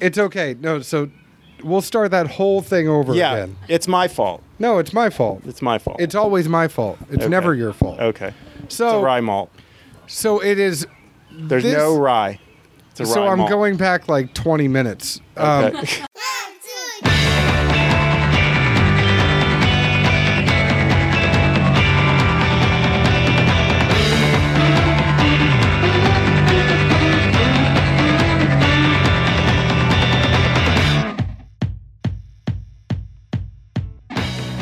It's okay. No, so we'll start that whole thing over Yeah, again. it's my fault. No, it's my fault. It's my fault. It's always my fault. It's Okay. never your fault. okay. it's So a rye malt. so it is There's this- no rye. It's a so rye So I'm malt. going back like 20 minutes. Um,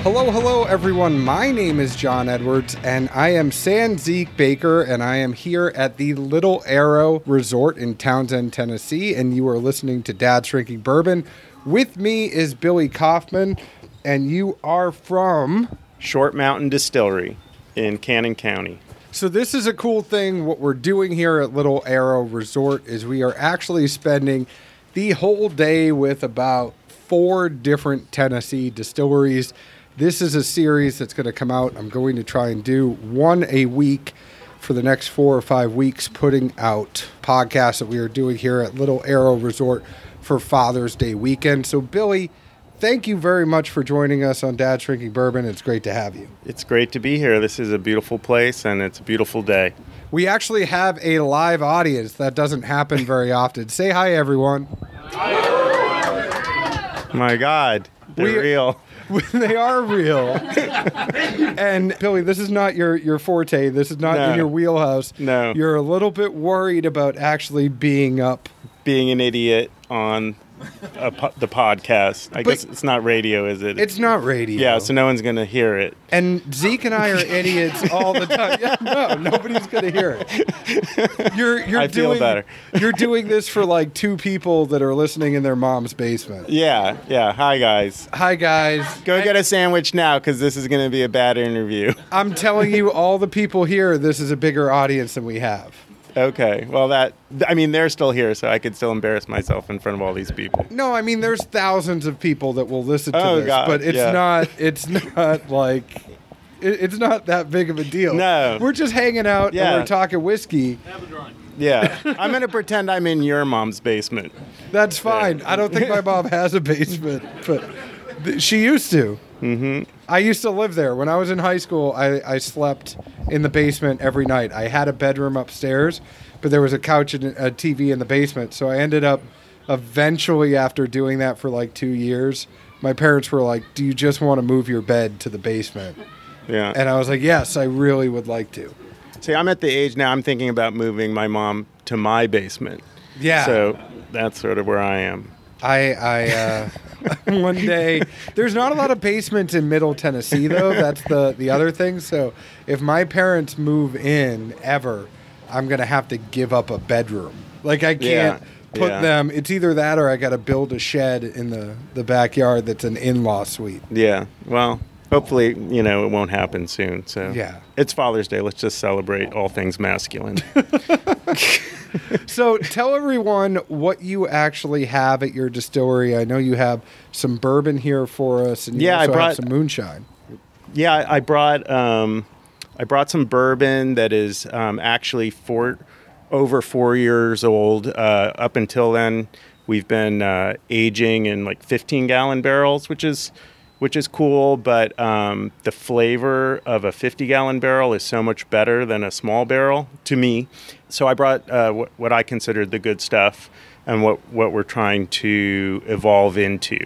Hello, hello, everyone. My name is John Edwards, and I am San Zeke Baker, and I am here at the Little Arrow Resort in Townsend, Tennessee. And you are listening to Dad's Drinking Bourbon. With me is Billy Kaufman, and you are from. Short Mountain Distillery in Cannon County. So this is a cool thing. What we're doing here at Little Arrow Resort is we are actually spending the whole day with about four different Tennessee distilleries. This is a series that's going to come out. I'm going to try and do one a week for the next four or five weeks, putting out podcasts that we are doing here at Little Arrow Resort for Father's Day weekend. So, Billy, thank you very much for joining us on Dad's Drinking Bourbon. It's great to have you. It's great to be here. This is a beautiful place and it's a beautiful day. We actually have a live audience. That doesn't happen very often. Say hi, everyone. My God, they're We- real. they are real. and Billy, this is not your your forte. This is not No. in your wheelhouse. No. You're a little bit worried about actually being up. Being an idiot on po- the podcast. I But- guess it's not radio, is it? It's not radio. yeah, so no one's gonna hear it. And Zeke and I are idiots all the time. Yeah, no, nobody's gonna hear it. You're you're I feel better. you're doing this for like two people that are listening in their mom's basement. Yeah, yeah. Hi guys. Hi guys. Go get a sandwich now because this is gonna be a bad interview. I'm telling you, all the people here, this is a bigger audience than we have. Okay. Well, that I mean, they're still here, so I could still embarrass myself in front of all these people. No, I mean there's thousands of people that will listen to Oh, this, God, but it's yeah. not it's not like it, it's not that big of a deal. No. We're just hanging out Yeah. and we're talking whiskey. Yeah. I'm gonna pretend I'm in your mom's basement. That's fine. I don't think my mom has a basement, but th- she used to. Mm-hmm. I used to live there. When I was in high school, I, I slept in the basement every night. I had a bedroom upstairs, but there was a couch and a TV in the basement. So I ended up eventually, after doing that for like two years, my parents were like, Do you just want to move your bed to the basement? Yeah. And I was like, Yes, I really would like to. See, I'm at the age now. I'm thinking about moving my mom to my basement. Yeah. So that's sort of where I am. I, I uh, one day there's not a lot of basements in Middle Tennessee though. That's the the other thing. So if my parents move in ever, I'm gonna have to give up a bedroom. Like I can't Yeah, put yeah. them. It's either that or I got to build a shed in the the backyard that's an in-law suite. Yeah. Well, hopefully, you know, it won't happen soon. So Yeah. It's Father's Day. Let's just celebrate all things masculine. So tell everyone what you actually have at your distillery. I know you have some bourbon here for us, and you Yeah, I brought- some moonshine. yeah, I I brought um, I brought some bourbon that is um, actually four over four years old. Uh, up until then, we've been uh, aging in like 15 gallon barrels, which is which is cool. But um, the flavor of a 50 gallon barrel is so much better than a small barrel to me. So I brought uh, what, what I considered the good stuff and what, what we're trying to evolve into.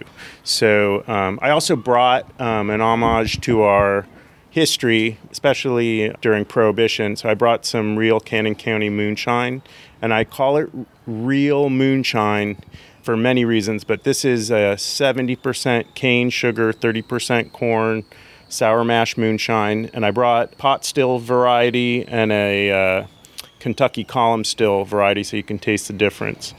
So um, I also brought um, an homage to our history, especially during Prohibition. So I brought some real Cannon County moonshine, and I call it real moonshine for many reasons. But this is a 70% cane sugar, 30% corn, sour mash moonshine, and I brought pot still variety and a uh, Kentucky column still variety, so you can taste the difference.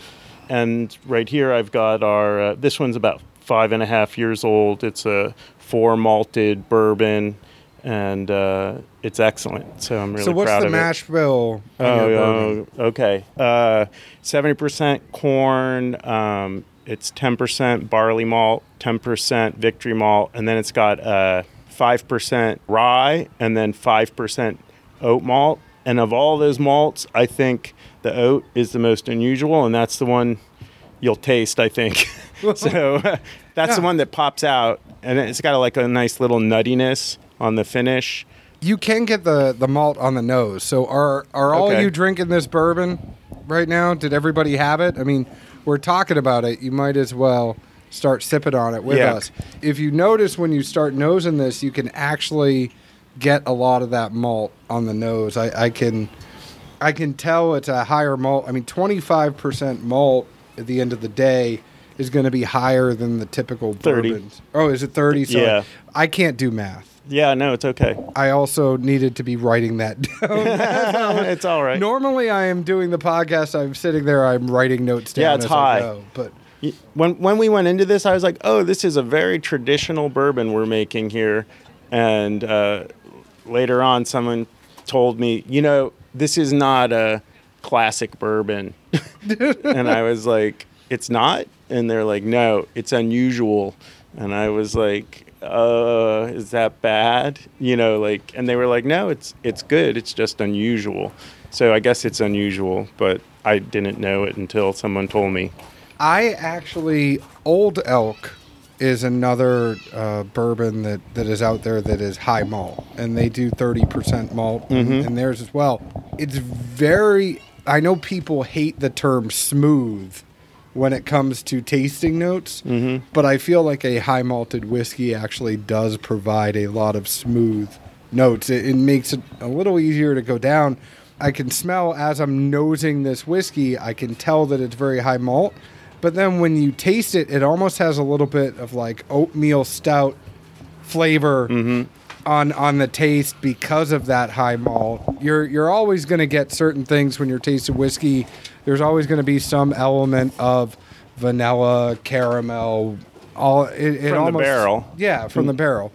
And right here, I've got our. Uh, this one's about five and a half years old. It's a four malted bourbon, and uh, it's excellent. So I'm really so what's the it. mash bill? Oh, oh, okay. Uh, Seventy percent corn. Um, it's ten percent barley malt, ten percent victory malt, and then it's got uh, five percent rye, and then five percent oat malt. And of all those malts, I think the oat is the most unusual, and that's the one you'll taste, I think. so that's the one that pops out, and it's got like a nice little nuttiness on the finish. You can get the the malt on the nose. So are are all Okay. you drinking this bourbon right now? Did everybody have it? I mean, we're talking about it. You might as well start sipping on it with Yeah. us. If you notice when you start nosing this, you can actually get a lot of that malt on the nose. I, I can I can tell it's a higher malt. I mean, 25% malt at the end of the day is going to be higher than the typical 30. bourbons. Oh, is it 30? So Yeah. I can't do math. Yeah, no, it's okay. I also needed to be writing that down. it's all right. Normally, I am doing the podcast. I'm sitting there. I'm writing notes down Yeah, it's high. Go. But When when we went into this, I was like, "Oh, this is a very traditional bourbon we're making here." And uh, later on, someone told me, "You know, this is not a classic bourbon," and I was like, "It's not." And they're like, "No, it's unusual." And I was like, "Uh, is that bad?" You know, like, and they were like, "No, it's it's good. It's just unusual." So I guess it's unusual, but I didn't know it until someone told me. I actually, Old Elk is another uh, bourbon that, that is out there that is high malt, and they do 30% malt in, Mm-hmm. in theirs as well. It's very, I know people hate the term smooth when it comes to tasting notes, Mm-hmm. but I feel like a high malted whiskey actually does provide a lot of smooth notes. It, it makes it a little easier to go down. I can smell as I'm nosing this whiskey, I can tell that it's very high malt. But then when you taste it, it almost has a little bit of like oatmeal stout flavor on on the taste because of that high malt. You're you're always going to get certain things when you're tasting whiskey. There's always going to be some element of vanilla, caramel, all it, it From the almost, barrel. Yeah, from the mm. barrel.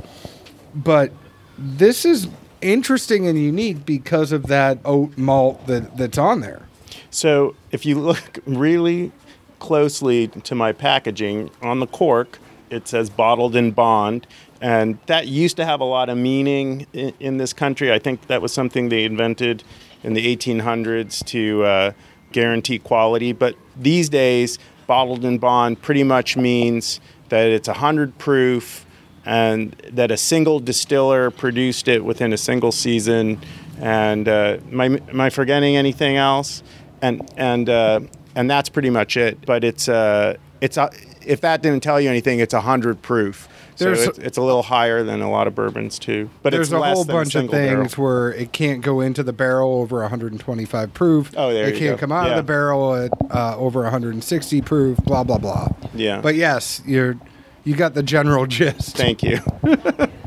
But this is interesting and unique because of that oat malt that, that's on there. So if you look really closely to my packaging on the cork, it says bottled in bond. And that used to have a lot of meaning in, in this country. I think that was something they invented in the 1800s to uh, guarantee quality. But these days, bottled in bond pretty much means that it's 100 proof and that a single distiller produced it within a single season. And uh, am, I, am I forgetting anything else? And and uh, and that's pretty much it. But it's uh, it's a, if that didn't tell you anything, it's hundred proof. So it's, it's a little higher than a lot of bourbons too. But There's it's a whole bunch of single barrel. things where it can't go into the barrel over 125 proof. Oh, there It you can't go. come out Yeah. of the barrel at uh, over 160 proof. Blah blah blah. Yeah. But yes, you're you got the general gist. Thank you.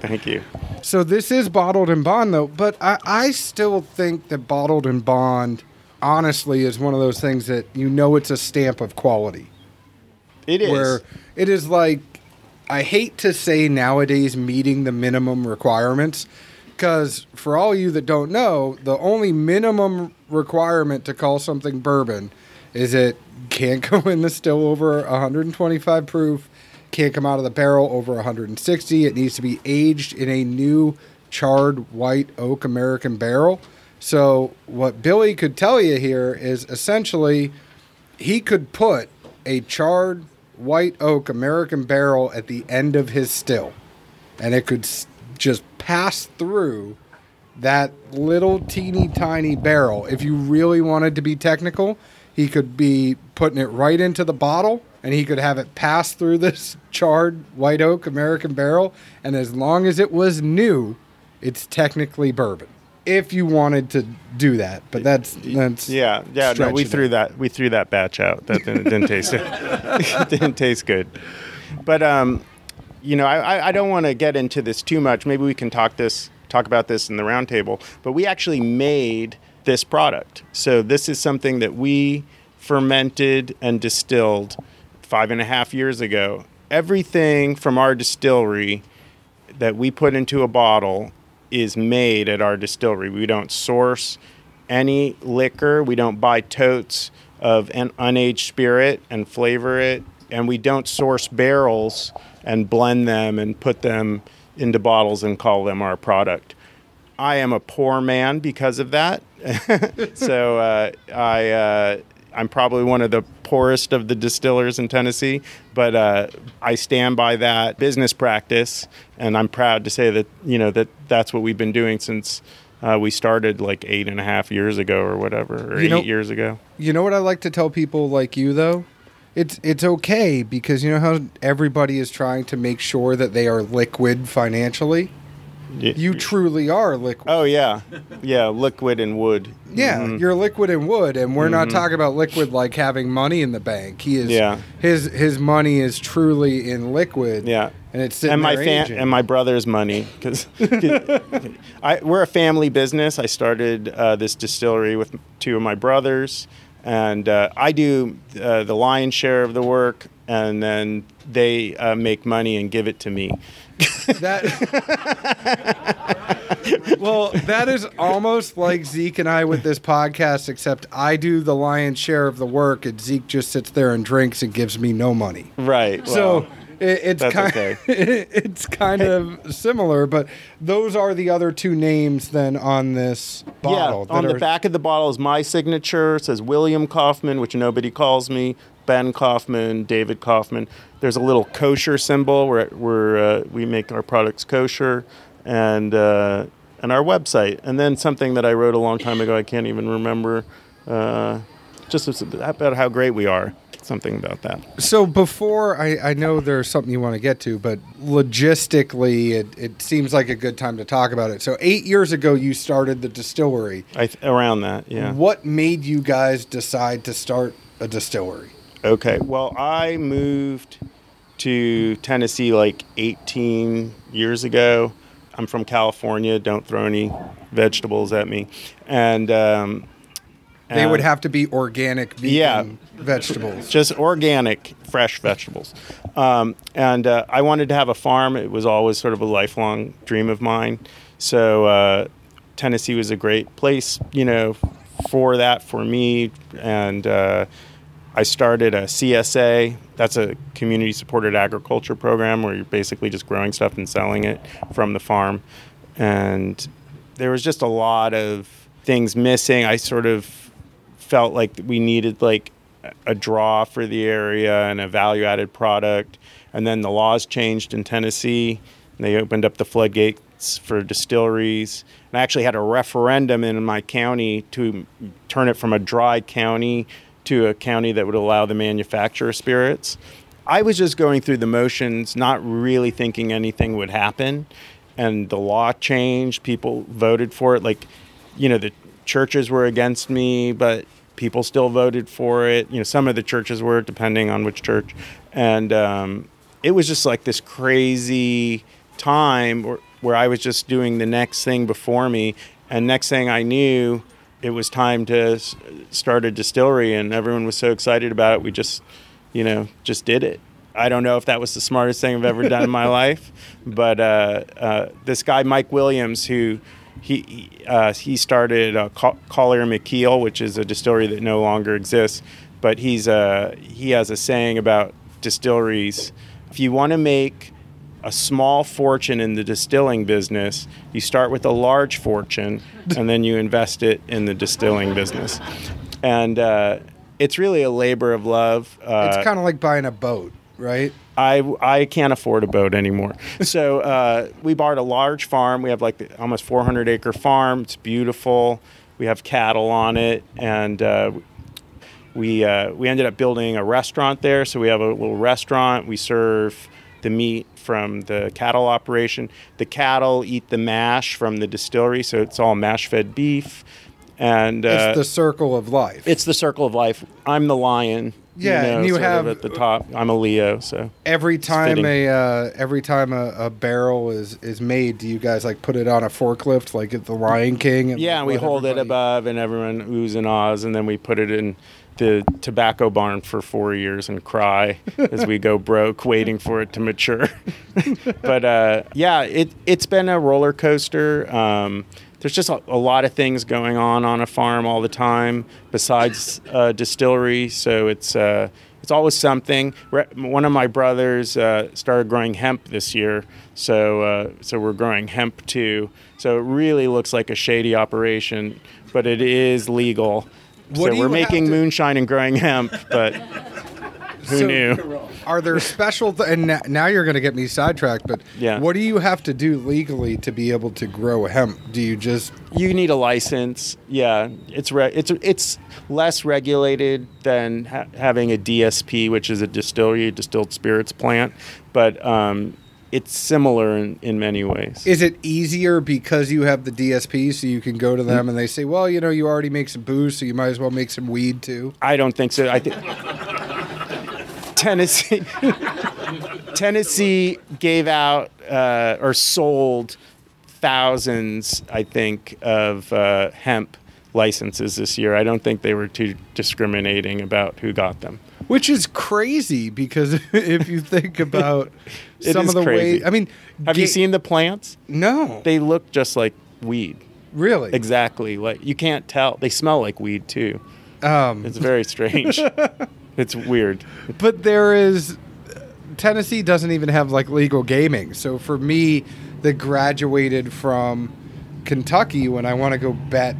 Thank you. So this is bottled in bond though, but I, I still think that bottled in bond honestly is one of those things that you know it's a stamp of quality. It is. Where it is like I hate to say nowadays meeting the minimum requirements because for all you that don't know, the only minimum requirement to call something bourbon is it can't go in the still over 125 proof, can't come out of the barrel over 160. It needs to be aged in a new charred white oak American barrel. So what Billy could tell you here is essentially he could put a charred white oak American barrel at the end of his still, and it could just pass through that little teeny tiny barrel. If you really wanted to be technical, he could be putting it right into the bottle and he could have it pass through this charred white oak American barrel. And as long as it was new, it's technically bourbon. If you wanted to do that, but that's that's Yeah, yeah. No, we threw that. We threw that batch out. That didn't, didn't taste it. it didn't taste good. But um, you know, I, I- I don't want to get into this too much. Maybe we can talk this talk about this in the roundtable. But we actually made this product. So this is something that we fermented and distilled five and a half years ago. Everything from our distillery that we put into a bottle is made at our distillery. We don't source any liquor. We don't buy totes of an unaged spirit and flavor it. And we don't source barrels and blend them and put them into bottles and call them our product. I am a poor man because of that. so uh, I, uh, I'm probably one of the poorest of the distillers in Tennessee, but uh, I stand by that business practice, and I'm proud to say that you know that that's what we've been doing since uh, we started like eight and a half years ago or whatever, or You eight know- years ago. You know what I like to tell people like you though? It's it's okay because you know how everybody is trying to make sure that they are liquid financially. Y- You truly are liquid. oh yeah, yeah, liquid and wood. Yeah, Mhm. you're liquid and wood, and we're not talking about liquid like having money in the bank. He is. Yeah. His his money is truly in liquid. Yeah. and it's and my fam- and my brother's money because we're a family business. I started uh, this distillery with two of my brothers, and uh, I do uh, the lion's share of the work, and then they uh, make money and give it to me. That well, that is almost like Zeke and I with this podcast, except I do the lion's share of the work, and Zeke just sits there and drinks and gives me no money. Right. so well, it, it's kind okay. it's kind of similar, but those are the other two names then on this bottle. yeah. On the are- back of the bottle is my signature. It says William Kaufman, which nobody calls me. Ben Kaufman, David Kaufman. There's a little kosher symbol where where uh, we make our products kosher, and uh, and our website. And then something that I wrote a long time ago. I can't even remember. Uh, just about how great we are. Something about that. So before I, I know there's something you want to get to, but logistically, it, it seems like a good time to talk about it. So eight years ago, you started the distillery. I th- around that. Yeah. What made you guys decide to start a distillery? Okay. Well, I moved to Tennessee like 18 years ago. I'm from California. Don't throw any vegetables at me. And um, They would have to be organic vegan Yeah. vegetables. just organic, fresh vegetables. Um, and uh, I wanted to have a farm. It was always sort of a lifelong dream of mine. So uh, Tennessee was a great place, you know, for that for me. And uh, I started a CSA. That's a community supported agriculture program where you're basically just growing stuff and selling it from the farm. And there was just a lot of things missing. I sort of felt like we needed like a draw for the area and a value added product. And then the laws changed in Tennessee. They opened up the floodgates for distilleries. And I actually had a referendum in my county to turn it from a dry county to a county that would allow the manufacture of spirits. I was just going through the motions, not really thinking anything would happen. And the law changed. People voted for it. Like, you know, the churches were against me, but people still voted for it. You know, some of the churches were, depending on which church. And um, it was just like this crazy time where, where I was just doing the next thing before me. And next thing I knew, it was time to start a distillery, and everyone was so excited about it. We just, you know, just did it. I don't know if that was the smartest thing I've ever done in my life, but uh, uh, this guy Mike Williams, who he uh, he started uh, Collier McKeel, which is a distillery that no longer exists, but he's uh, he has a saying about distilleries: if you want to make a small fortune in the distilling business, you start with a large fortune and then you invest it in the distilling business. And uh, it's really a labor of love. Uh, it's kind of like buying a boat, right? I, I can't afford a boat anymore. So uh, we bought a large farm. We have like the, almost 400 acre farm. It's beautiful. We have cattle on it, and uh, we uh, we ended up building a restaurant there. So we have a little restaurant. We serve the meat from the cattle operation. The cattle eat the mash from the distillery, so it's all mash fed beef. And uh, It's the circle of life. it's the circle of life. I'm the lion. Yeah, know, and you have- at the top. I'm a Leo, so every time a uh, every time a, a barrel is is made, do you guys like put it on a forklift like at the Lion King? And Yeah, and we hold it above, and everyone oohs and ahs, and then we put it in the tobacco barn for four years and cry as we go broke, waiting for it to mature. but uh, yeah, it it's been a roller coaster. Um, there's just a, a lot of things going on on a farm all the time besides uh, distillery, so it's. Uh, it's always something. One of my brothers uh, started growing hemp this year, so uh, so we're growing hemp too. So it really looks like a shady operation, but it is legal. What so we're making to- moonshine and growing hemp, but who So- knew? Are there special th- and na- now you're going to get me sidetracked? But Yeah. what do you have to do legally to be able to grow hemp? Do you just You need a license. Yeah, it's re- it's it's less regulated than ha- having a DSP, which is a distillery, distilled spirits plant, but um, it's similar in, in many ways. is it easier because you have the DSP, so you can go to them and they say, well, you know, you already make some booze, so you might as well make some weed too. I don't think so. I think Tennessee Tennessee gave out uh, or sold thousands, I think, of uh, hemp licenses this year. I don't think they were too discriminating about who got them. Which is crazy because if you think about It some is of the crazy. way, I mean, Have you seen the plants? No, They look just like weed. really. Exactly. Like you can't tell. They smell like weed too. Um, It's very strange. it's weird. but there is Tennessee doesn't even have like legal gaming. So for me, that graduated from Kentucky, when I want to go bet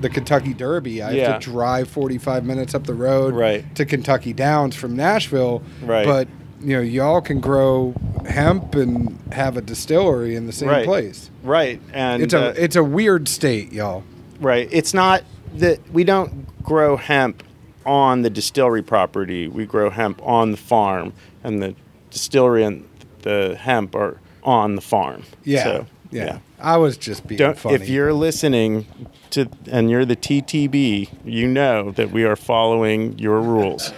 the Kentucky Derby, I Yeah. have to drive 45 minutes up the road Right. to Kentucky Downs from Nashville. Right. But you know, y'all can grow hemp and have a distillery in the same Right. place. Right. And It's a uh, it's a weird state, y'all. Right. It's not that we don't grow hemp on the distillery property. We grow hemp on the farm, and the distillery and the hemp are on the farm. Yeah. So, yeah. I was just being Don't, funny. if you're listening to and you're the TTB, you know that we are following your rules.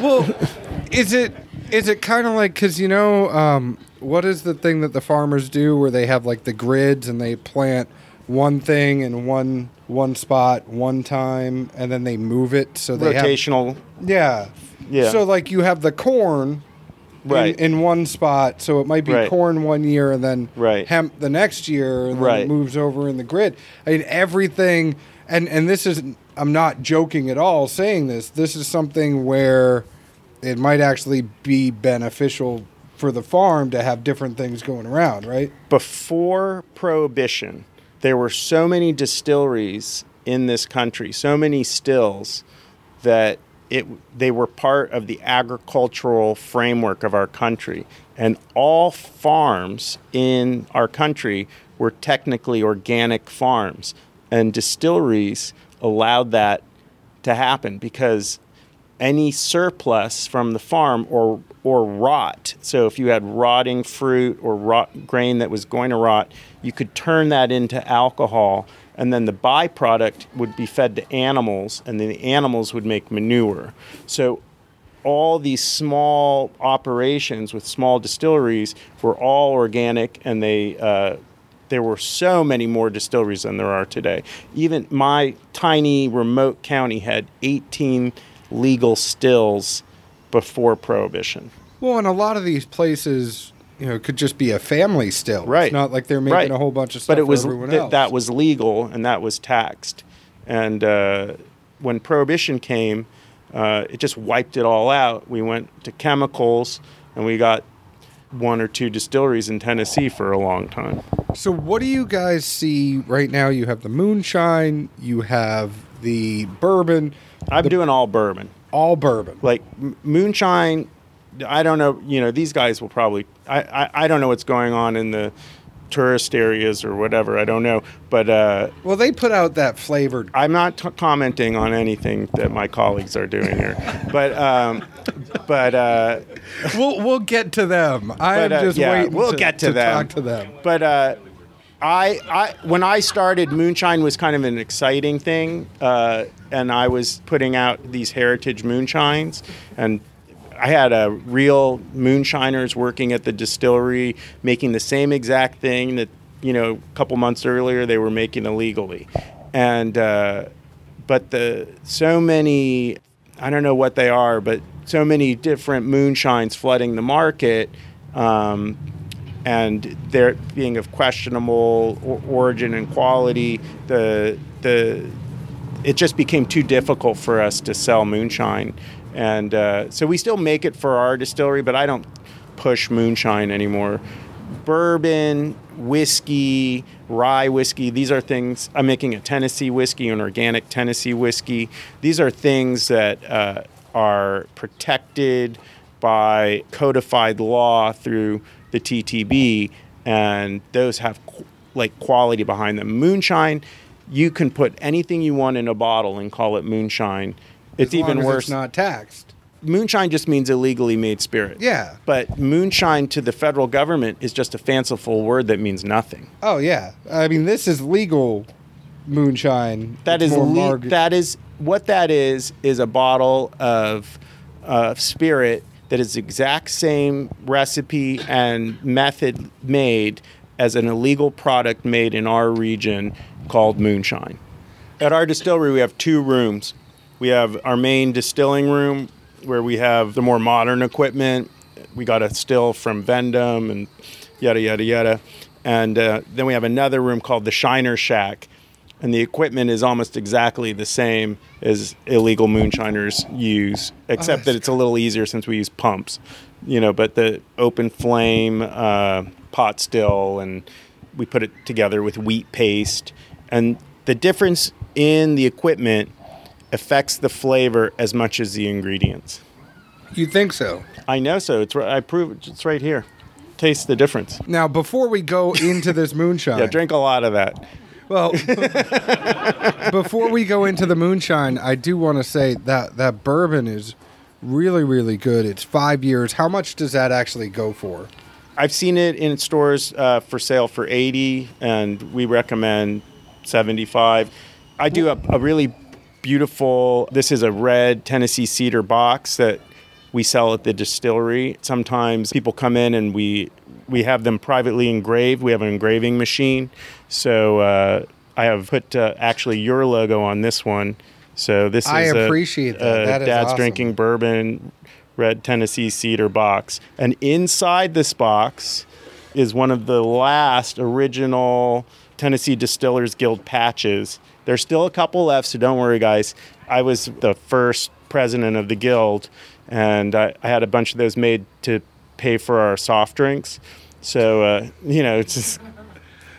Well, is it is it kind of like because you know um, what is the thing that the farmers do where they have like the grids and they plant one thing in one one spot one time and then they move it so they have Rotational. yeah Yeah. so like you have the corn Right. in, in one spot so it might be Right. corn one year and then Right. hemp the next year and then Right. it moves over in the grid i mean everything and and this is i'm not joking at all saying this this is something where it might actually be beneficial for the farm to have different things going around right? Before prohibition there were so many distilleries in this country so many stills that it they were part of the agricultural framework of our country. And all farms in our country were technically organic farms. And distilleries allowed that to happen because any surplus from the farm or or rot. So if you had rotting fruit or rot grain that was going to rot, you could turn that into alcohol and then the byproduct would be fed to animals and then the animals would make manure. So all these small operations with small distilleries were all organic and they uh, there were so many more distilleries than there are today. Even my tiny remote county had 18 legal stills before prohibition. well and a lot of these places you know could just be a family still Right. it's not like they're making Right. a whole bunch of stuff but it was th- that was legal and that was taxed. And uh, when prohibition came, uh, it just wiped it all out. We went to chemicals, and we got one or two distilleries in Tennessee for a long time. So, what do you guys see right now? You have the moonshine, you have the bourbon, I'm doing all bourbon. all bourbon. like m- moonshine i don't know you know these guys will probably I, I i don't know what's going on in the tourist areas or whatever i don't know but uh Well, they put out that flavored. i'm not t- commenting on anything that my colleagues are doing here but um but uh We'll we'll get to them. I'm But, uh, just yeah, waiting. we'll to, get to them. Talk to them. but uh I, I when I started, moonshine was kind of an exciting thing, uh, and I was putting out these heritage moonshines, and I had a real moonshiners working at the distillery, making the same exact thing that you know a couple months earlier they were making illegally, and uh, but the so many I don't know what they are, but so many different moonshines flooding the market. Um, and they're being of questionable origin and quality, the the it just became too difficult for us to sell moonshine, and uh, so we still make it for our distillery, but I don't push moonshine anymore. bourbon, whiskey, rye whiskey. These are things. I'm making a Tennessee whiskey, an organic Tennessee whiskey. These are things that uh, are protected by codified law through the TTB, and those have like quality behind them. Moonshine, you can put anything you want in a bottle and call it moonshine. It's even worse. It's not taxed. moonshine just means illegally made spirit. Yeah. But moonshine to the federal government is just a fanciful word that means nothing. Oh yeah. I mean, this is legal moonshine. That It's is le- marg- that is what that is is a bottle of uh, spirit that is exact same recipe and method made as an illegal product made in our region called moonshine. At our distillery, we have two rooms. We have our main distilling room where we have the more modern equipment. We got a still from Vendome and yada, yada, yada. And uh, then we have another room called the Shiner Shack. And the equipment is almost exactly the same as illegal moonshiners use, except that it's a little easier since we use pumps. You know, but the open flame uh, pot still, and we put it together with wheat paste. And the difference in the equipment affects the flavor as much as the ingredients. You think so? I know so. It's I prove it. It's right here. Taste the difference. Now, before we go into this moonshine, Yeah, drink a lot of that. Well, before we go into the moonshine, I do want to say that that bourbon is really, really good. It's five years. How much does that actually go for? I've seen it in stores uh, for sale for 80 and we recommend 75. I do a, a really beautiful this is a red Tennessee cedar box that we sell at the distillery. Sometimes people come in and we we have them privately engraved. We have an engraving machine. So uh, I have put uh, actually your logo on this one. So this I is a- appreciate that. a That is Dad's awesome. drinking bourbon red Tennessee cedar box. And inside this box is one of the last original Tennessee Distillers Guild patches. There's still a couple left, so don't worry, guys. I was the first president of the guild, and I, I had a bunch of those made to pay for our soft drinks. So, uh, you know, it's just,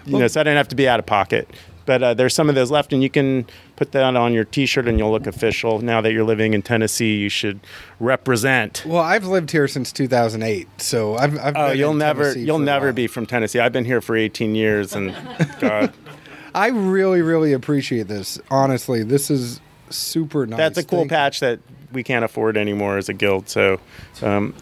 you know, so I didn't have to be out of pocket. But uh, there's some of those left, and you can put that on your T-shirt, and you'll look official. Now that you're living in Tennessee, you should represent. Well, I've lived here since 2008, so I've. I've Oh, you'll never, Tennessee you'll never be from Tennessee. I've been here for 18 years, and God, I really, really appreciate this. Honestly, this is super nice. that's a cool Thank you. patch that we can't afford anymore as a guild. So, um,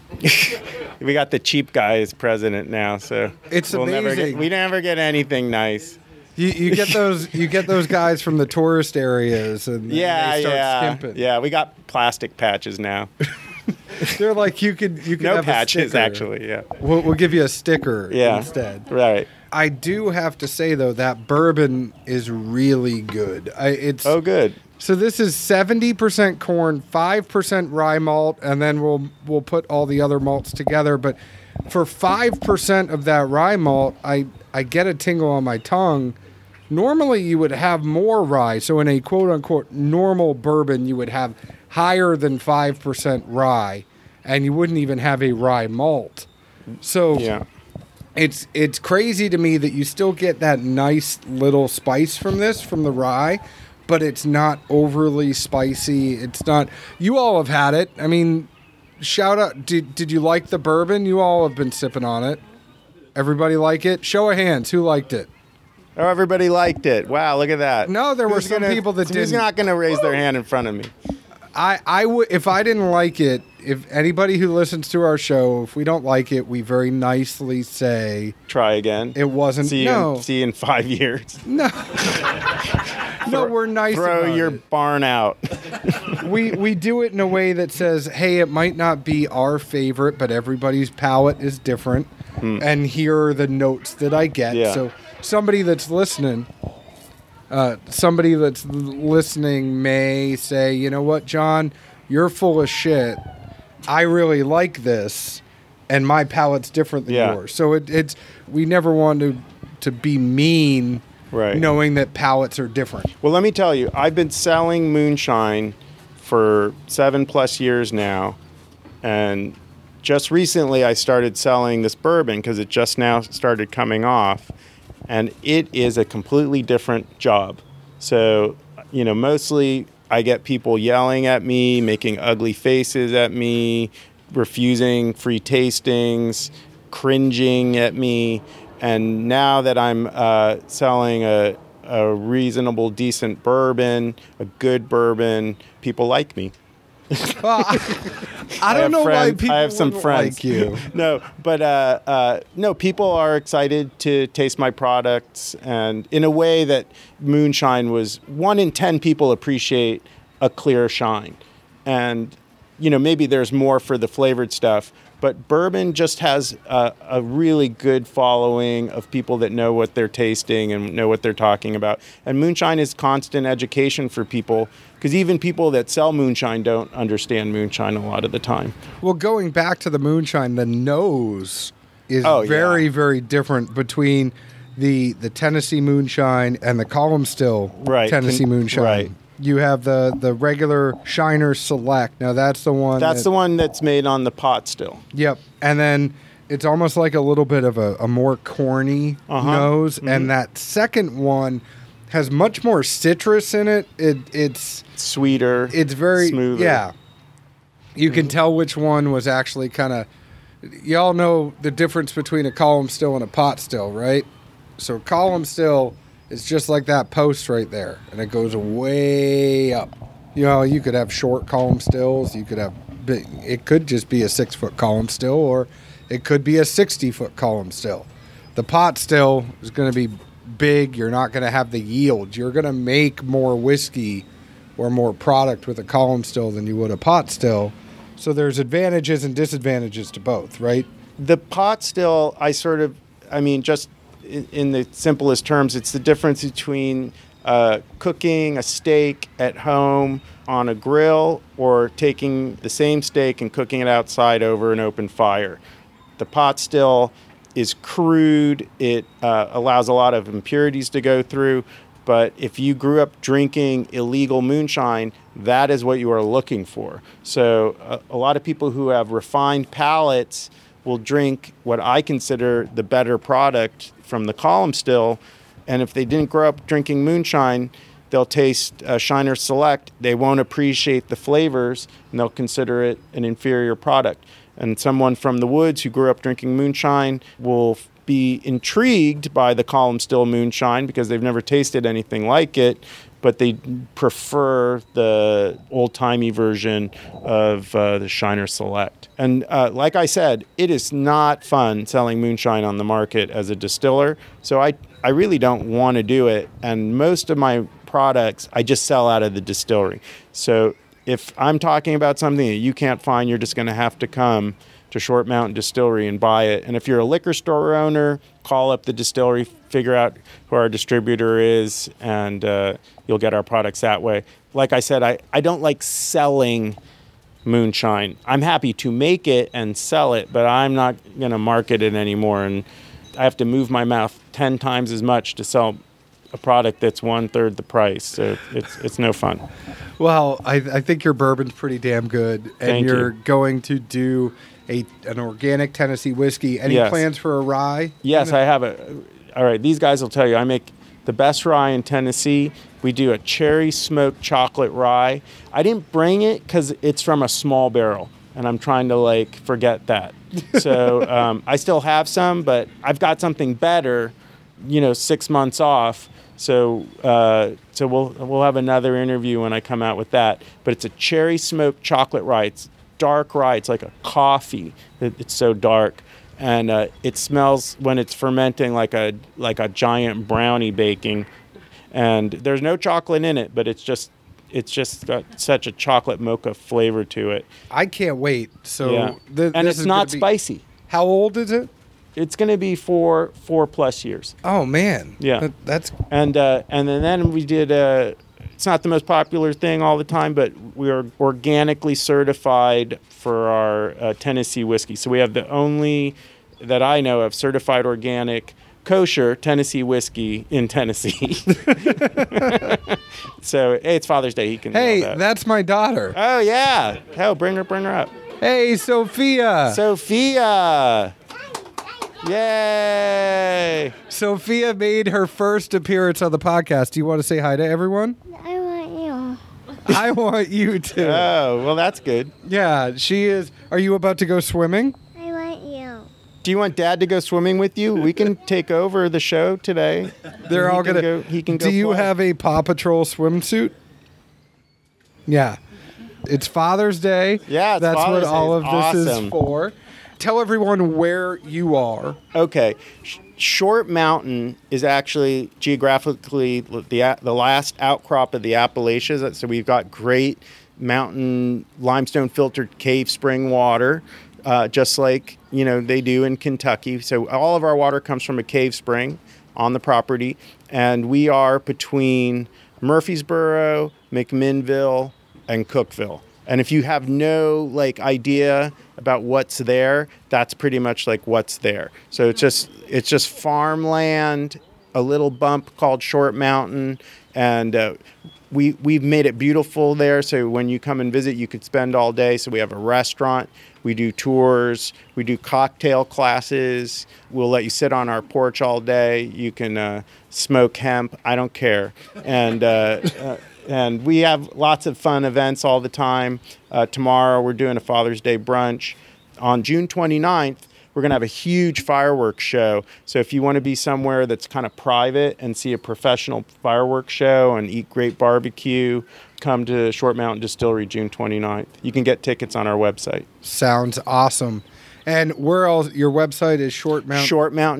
we got the cheap guy as president now. So It's we'll never amazing. get, we never get anything nice. You, you get those you get those guys from the tourist areas and Yeah, they start yeah, skimping. yeah. We got plastic patches now. They're like you could you could No have patches, actually. Yeah, We'll, we'll give you a sticker yeah. instead. Right. I do have to say though that bourbon is really good. I, it's Oh, good. so this is seventy percent corn, five percent rye malt, and then we'll we'll put all the other malts together. But for five percent of that rye malt, I I get a tingle on my tongue. Normally, you would have more rye. So in a quote unquote normal bourbon, you would have higher than five percent rye, and you wouldn't even have a rye malt. So Yeah. it's it's crazy to me that you still get that nice little spice from this from the rye but it's not overly spicy it's not you all have had it i mean shout out did, did you like the bourbon you all have been sipping on it everybody like it show of hands who liked it Oh, everybody liked it. Wow, look at that. No, there were some gonna- people that Who's didn't. not going to raise their hand in front of me? i i would if i didn't like it if anybody who listens to our show if we don't like it we very nicely say Try again. it wasn't see you. no In, see you in five years. no no we're nice Throw about your it. barn out. we we do it in a way that says, "Hey, it might not be our favorite, but everybody's palate is different, and here are the notes that I get." Hmm. Yeah. So somebody that's listening, uh, somebody that's listening may say, "You know what, John, you're full of shit. I really like this, and my palate's different than Yeah. yours." So it, it's we never want to to be mean, Right. knowing that palates are different. Well, let me tell you, I've been selling moonshine for seven plus years now, and just recently I started selling this bourbon because it just now started coming off, and it is a completely different job. So, you know, mostly I get people yelling at me, making ugly faces at me, refusing free tastings, cringing at me. And now that I'm uh, selling a, a reasonable, decent bourbon, a good bourbon, people like me. Well, I, I don't have know why people I have some friends. like you. no, but uh, uh, no, people are excited to taste my products, and in a way that moonshine was one in ten people appreciate a clear shine, and you know maybe there's more for the flavored stuff. But bourbon just has a, a really good following of people that know what they're tasting and know what they're talking about. And moonshine is constant education for people because even people that sell moonshine don't understand moonshine a lot of the time. Well, going back to the moonshine, the nose is Oh, yeah. very, very different between the the Tennessee moonshine and the column still Right, Tennessee moonshine. right. You have the the regular Shiner Select. Now that's the one. That's that- the one that's made on the pot still. Yep. And then it's almost like a little bit of a, a more corny Uh-huh. nose. And that second one has much more citrus in it. It it's Sweeter. it's very smoother. yeah. You can mm-hmm. tell which one was actually kind of. Y'all know the difference between a column still and a pot still, right? So column still is just like that post right there, and it goes way up. You know, you could have short column stills. You could have. It could just be a six foot column still, or it could be a sixty foot column still. The pot still is going to be big. You're not going to have the yield. You're going to make more whiskey or more product with a column still than you would a pot still. So there's advantages and disadvantages to both, right? The pot still, I sort of, I mean, just in, in the simplest terms, it's the difference between uh, cooking a steak at home on a grill or taking the same steak and cooking it outside over an open fire. The pot still is crude. It uh, allows a lot of impurities to go through. But if you grew up drinking illegal moonshine, that is what you are looking for. So uh, a lot of people who have refined palates will drink what I consider the better product from the column still. And if they didn't grow up drinking moonshine, they'll taste uh, Shiner Select. They won't appreciate the flavors and they'll consider it an inferior product. And someone from the woods who grew up drinking moonshine will be intrigued by the column still moonshine because they've never tasted anything like it, but they prefer the old timey version of uh, the Shiner Select. And uh, like I said, it is not fun selling moonshine on the market as a distiller. So I, I really don't want to do it. And most of my products I just sell out of the distillery. So if I'm talking about something that you can't find, you're just going to have to come to Short Mountain Distillery and buy it. And if you're a liquor store owner, call up the distillery, figure out who our distributor is, and uh, you'll get our products that way. Like I said, I, I don't like selling moonshine. I'm happy to make it and sell it, but I'm not going to market it anymore. And I have to move my mouth 10 times as much to sell a product that's one third the price. So it's, it's no fun. Well, I, I think your bourbon's pretty damn good, and Thank you're you. going to do a an organic Tennessee whiskey. Any Yes. plans for a rye? Yes, I have a. All right, these guys will tell you I make the best rye in Tennessee. We do a cherry smoked chocolate rye. I didn't bring it because it's from a small barrel, and I'm trying to like forget that. So um, I still have some, but I've got something better. You know, six months off. So uh, so we'll we'll have another interview when I come out with that. But it's a cherry smoked chocolate rye. It's dark rye. It's like a coffee. It's so dark and uh, it smells when it's fermenting like a like a giant brownie baking and there's no chocolate in it but it's just it's just got such a chocolate mocha flavor to it I can't wait. So, yeah th- and it's not be- spicy How old is it? It's going to be four four plus years Oh man, Yeah. That- that's and uh, and then, then we did uh, it's not the most popular thing all the time, but we are organically certified for our uh, Tennessee whiskey. So we have the only that I know of certified organic kosher Tennessee whiskey in Tennessee. so hey, it's Father's Day. He can. hey, that. that's my daughter. Oh yeah. Hell, bring her, bring her up. Hey, Sophia. Sophia. Yay! Sophia made her first appearance on the podcast. Do you want to say hi to everyone? I want you. I want you to. Oh, well, that's good. Yeah, she is. Are you about to go swimming? I want you. Do you want Dad to go swimming with you? We can take over the show today. They're He all gonna. go- he can go Do you play. have a Paw Patrol swimsuit? Yeah, it's Father's Day. Yeah, it's that's Father's what all Day. of this Awesome. is for. Tell everyone where you are. Okay. Short Mountain is actually geographically the the last outcrop of the Appalachians. So we've got great mountain limestone filtered cave spring water, uh, just like you know they do in Kentucky. So all of our water comes from a cave spring on the property, and we are between Murfreesboro, McMinnville, and Cookeville. And if you have no like idea about what's there, that's pretty much like what's there. So it's just it's just farmland, a little bump called Short Mountain, and uh, we we've made it beautiful there. So when you come and visit, you could spend all day. So we have a restaurant, we do tours, we do cocktail classes. We'll let you sit on our porch all day. You can uh, smoke hemp. I don't care, and. Uh, uh, and we have lots of fun events all the time. Uh, tomorrow we're doing a Father's Day brunch. On June 29th, we're going to have a huge fireworks show. So if you want to be somewhere that's kind of private and see a professional fireworks show and eat great barbecue, come to Short Mountain Distillery June 29th. You can get tickets on our website. Sounds awesome. And where else? Your website is Short Mountain.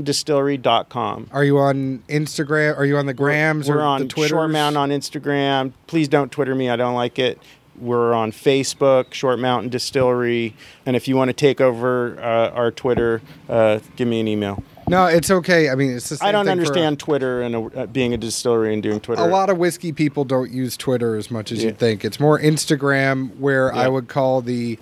ShortMountainDistillery.com. Are you on Instagram? Are you on the Grams We're or on the Twitter? Short Mountain on Instagram. Please don't Twitter me. I don't like it. We're on Facebook, Short Mountain Distillery. And if you want to take over uh, our Twitter, uh, give me an email. No, it's okay. I mean, it's the same I don't thing for- understand Twitter and uh, being a distillery and doing Twitter. a lot of whiskey people don't use Twitter as much as Yeah. you think. It's more Instagram, where I would call the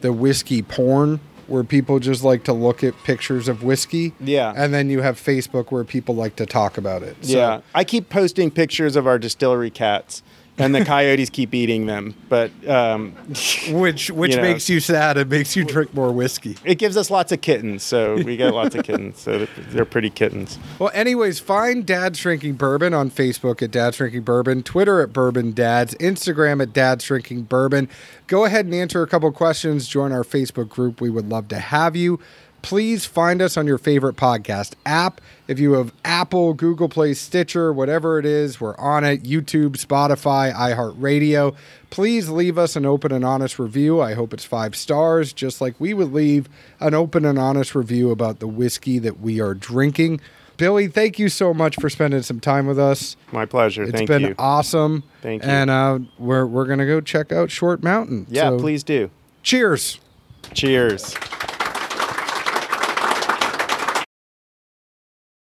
the whiskey porn, where people just like to look at pictures of whiskey. Yeah. and then you have Facebook, where people like to talk about it. So- yeah. I keep posting pictures of our distillery cats, and the coyotes keep eating them. But um, which which You know. makes you sad. It makes you drink more whiskey. it gives us lots of kittens. So we get lots of kittens. So they're, they're pretty kittens. Well, anyways, find Dad's Drinking Bourbon on Facebook at Dad's Drinking Bourbon, Twitter at Bourbon Dads, Instagram at Dad's Drinking Bourbon. Go ahead and answer a couple questions. Join our Facebook group. We would love to have you. Please find us on your favorite podcast app. If you have Apple, Google Play, Stitcher, whatever it is, we're on it. YouTube, Spotify, iHeartRadio. Please leave us an open and honest review. I hope it's five stars, just like we would leave an open and honest review about the whiskey that we are drinking. Billy, thank you so much for spending some time with us. My pleasure. It's Thank been you. awesome. Thank you. And uh, we're we're gonna go check out Short Mountain. Yeah, So, please do. Cheers. Cheers.